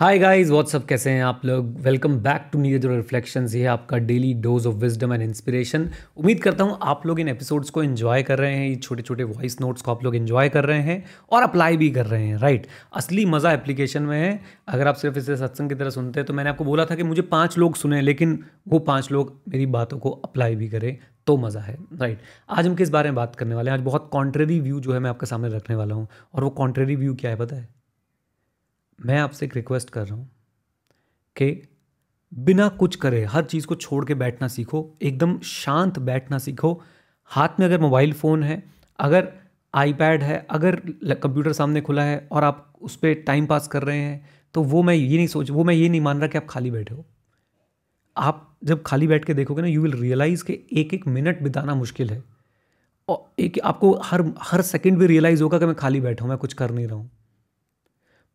Hi guys what's up कैसे हैं आप लोग? Welcome back to Neeraj reflections ये आपका daily dose of wisdom and inspiration उम्मीद करता हूँ आप लोग इन एपिसोड्स को एंजॉय कर रहे हैं, ये छोटे छोटे वॉइस नोट्स को आप लोग एंजॉय कर रहे हैं और अप्लाई भी कर रहे हैं राइट असली मज़ा एप्लीकेशन में है। अगर आप सिर्फ़ इसे सत्संग की तरह सुनते हैं तो मैंने आपको बोला था कि मुझे पाँच लोग सुने, लेकिन वो पाँच लोग मेरी बातों को अप्लाई भी करें तो मज़ा है राइट आज हम किस बारे में बात करने वाले हैं? आज बहुत कॉन्ट्रेरी व्यू जो है मैं आपके सामने रखने वाला हूँ। और वो कॉन्ट्रेरी व्यू क्या है पता है? मैं आपसे एक रिक्वेस्ट कर रहा हूँ कि बिना कुछ करे, हर चीज़ को छोड़ के बैठना सीखो, एकदम शांत बैठना सीखो। हाथ में अगर मोबाइल फ़ोन है, अगर आईपैड है, अगर कंप्यूटर सामने खुला है और आप उस पर टाइम पास कर रहे हैं तो वो मैं ये नहीं सोच, वो मैं ये नहीं मान रहा कि आप खाली बैठे हो। आप जब खाली बैठ के देखोगे ना यू विल रियलाइज़ कि एक एक मिनट बिताना मुश्किल है। और एक आपको हर हर सेकंड भी रियलाइज़ होगा कि मैं खाली बैठा हूँ, मैं कुछ कर नहीं रहा हूँ।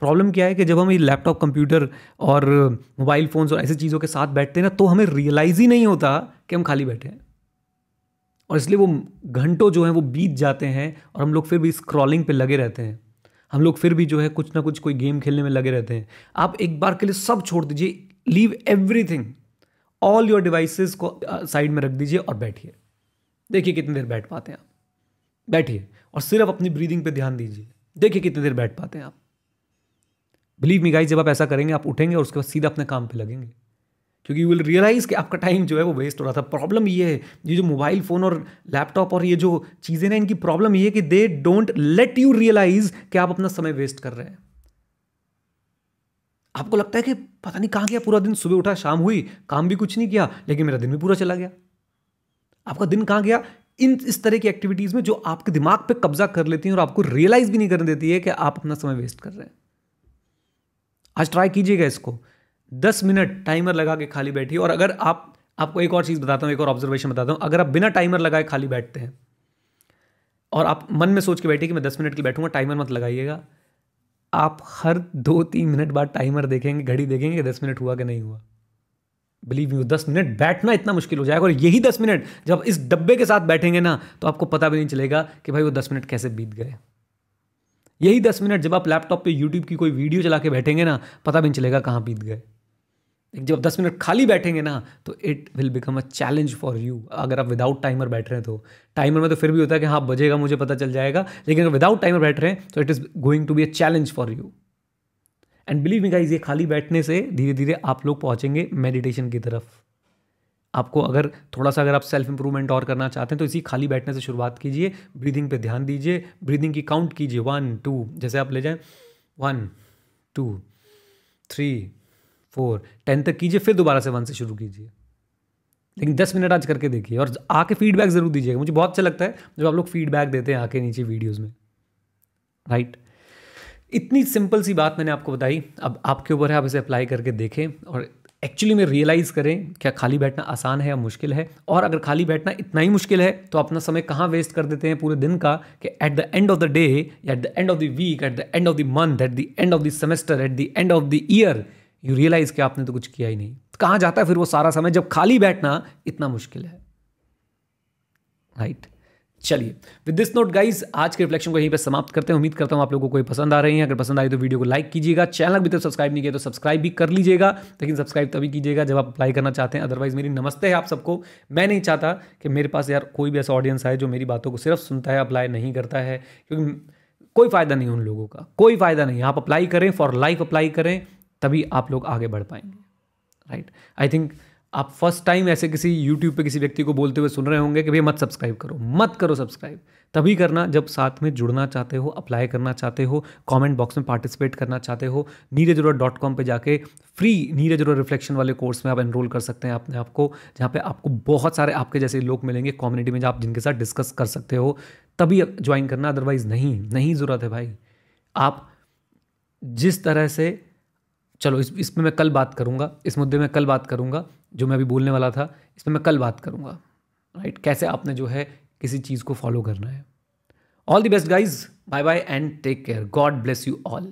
प्रॉब्लम क्या है कि जब हम ये लैपटॉप, कंप्यूटर और मोबाइल फ़ोन्स और ऐसी चीज़ों के साथ बैठते हैं ना तो हमें रियलाइज़ ही नहीं होता कि हम खाली बैठे हैं। और इसलिए वो घंटों जो हैं वो बीत जाते हैं और हम लोग फिर भी स्क्रॉलिंग पे लगे रहते हैं। हम लोग फिर भी जो है कुछ ना कुछ कोई गेम खेलने में लगे रहते हैं। आप एक बार के लिए सब छोड़ दीजिए leave everything all your devices को साइड में रख दीजिए और बैठिए। देखिए कितनी देर बैठ पाते हैं आप। बैठिए और सिर्फ़ अपनी ब्रीदिंग पे ध्यान दीजिए। देखिए कितनी देर बैठ पाते हैं आप। बिलीव मी गाइस जब आप ऐसा करेंगे, आप उठेंगे और उसके बाद सीधा अपने काम पे लगेंगे। क्योंकि यू विल रियलाइज़ कि आपका टाइम जो है वो वेस्ट हो रहा था। प्रॉब्लम ये है, ये जो मोबाइल फ़ोन और लैपटॉप और ये जो चीज़ें ना, इनकी प्रॉब्लम ये है कि they don't let you realise कि आप अपना समय वेस्ट कर रहे हैं। आपको लगता है कि पता नहीं कहाँ गया, पूरा दिन सुबह उठा, शाम हुई, काम भी कुछ नहीं किया, लेकिन मेरा दिन भी पूरा चला गया। आपका दिन कहाँ गया? इन, इस तरह की एक्टिविटीज़ में जो आपके दिमाग पे कब्जा कर लेती हैं और आपको रियलाइज़ भी नहीं करने देती है कि आप अपना समय वेस्ट कर रहे हैं। आज ट्राई कीजिएगा इसको। दस मिनट टाइमर लगा के खाली बैठिए और अगर आप, आपको एक और चीज़ बताता हूँ, एक और ऑब्जर्वेशन बताता हूँ। अगर आप बिना टाइमर लगाए खाली बैठते हैं और आप मन में सोच के बैठिए कि मैं दस मिनट की बैठूँगा टाइमर मत लगाइएगा। आप हर दो तीन मिनट बाद टाइमर देखेंगे, घड़ी देखेंगे कि दस मिनट हुआ कि नहीं हुआ। बिलीव यू दस मिनट बैठना इतना मुश्किल हो जाएगा और यही दस मिनट जब इस डब्बे के साथ बैठेंगे ना तो आपको पता भी नहीं चलेगा कि भाई वो दस मिनट कैसे बीत गए। यही दस मिनट जब आप लैपटॉप पे यूट्यूब की कोई वीडियो चला के बैठेंगे ना, पता भी नहीं चलेगा कहाँ बीत गए। जब दस मिनट खाली बैठेंगे ना तो it will become a challenge for you अगर आप विदाउट टाइमर बैठ रहे हैं तो। टाइमर में तो फिर भी होता है कि हाँ बजेगा, मुझे पता चल जाएगा। लेकिन अगर विदाउट टाइमर बैठ रहे हैं तो it is going to be a challenge for you and believe me guys ये खाली बैठने से धीरे धीरे आप लोग पहुँचेंगे मेडिटेशन की तरफ़। आपको अगर थोड़ा सा अगर आप सेल्फ इंप्रूवमेंट और करना चाहते हैं तो इसी खाली बैठने से शुरुआत कीजिए। ब्रीदिंग पे ध्यान दीजिए। ब्रीदिंग की काउंट कीजिए। वन टू जैसे आप ले जाएँ। One two three four ten तक कीजिए, फिर दोबारा से वन से शुरू कीजिए। लेकिन दस मिनट आज करके देखिए और आके फीडबैक ज़रूर दीजिएगा। मुझे बहुत अच्छा लगता है जब आप लोग फीडबैक देते हैं आके नीचे वीडियोज़ में। राइट इतनी सिंपल सी बात मैंने आपको बताई। अब आपके ऊपर है, आप इसे अप्लाई करके देखें और एक्चुअली में रियलाइज़ करें क्या खाली बैठना आसान है या मुश्किल है? और अगर खाली बैठना इतना ही मुश्किल है तो अपना समय कहाँ वेस्ट कर देते हैं पूरे दिन का कि at the end of the day at the end of the week at the end of the month at the end of the semester at the end of the year you realise कि आपने तो कुछ किया ही नहीं। कहाँ जाता है फिर वो सारा समय जब खाली बैठना इतना मुश्किल है? Right right? चलिए विद दिस नोट गाइज़ आज के रिफ्लेक्शन को यहीं पे समाप्त करते हैं। उम्मीद करता हूँ आप लोगों को कोई पसंद आ रही है। अगर पसंद आई तो वीडियो को लाइक कीजिएगा। चैनल अभी तक सब्सक्राइब नहीं किया तो सब्सक्राइब भी कर लीजिएगा, लेकिन सब्सक्राइब तभी कीजिएगा जब आप अप्लाई करना चाहते हैं। अदरवाइज़ मेरी नमस्ते है आप सबको। मैं नहीं चाहता कि मेरे पास यार कोई भी ऐसा ऑडियंस आए जो मेरी बातों को सिर्फ़ सुनता है अप्लाई नहीं करता है, क्योंकि कोई फ़ायदा नहीं उन लोगों का। कोई फ़ायदा नहीं आप अप्लाई करें फॉर लाइफ अप्लाई करें, तभी आप लोग आगे बढ़ पाएँगे। राइट आई थिंक आप फ़र्स्ट टाइम ऐसे किसी यूट्यूब पे किसी व्यक्ति को बोलते हुए सुन रहे होंगे कि भैया मत सब्सक्राइब करो, मत करो सब्सक्राइब तभी करना जब साथ में जुड़ना चाहते हो अप्लाई करना चाहते हो कमेंट बॉक्स में पार्टिसिपेट करना चाहते हो नीरज अरोड़ा डॉट कॉम पर जाके फ्री नीरज अरोड़ा रिफ्लेक्शन वाले कोर्स में आप एनरोल कर सकते हैं अपने आपको जहाँ पे आपको बहुत सारे आपके जैसे लोग मिलेंगे कम्युनिटी में आप जिनके साथ डिस्कस कर सकते हो। तभी ज्वाइन करना अदरवाइज़ नहीं नहीं ज़रूरत है भाई। आप जिस तरह से, चलो इस, इसमें मैं कल बात करूँगा, इस मुद्दे में कल बात करूँगा जो मैं अभी बोलने वाला था इस पर मैं कल बात करूँगा। राइट कैसे आपने जो है किसी चीज़ को फॉलो करना है। All the best guys bye bye and take care God bless you all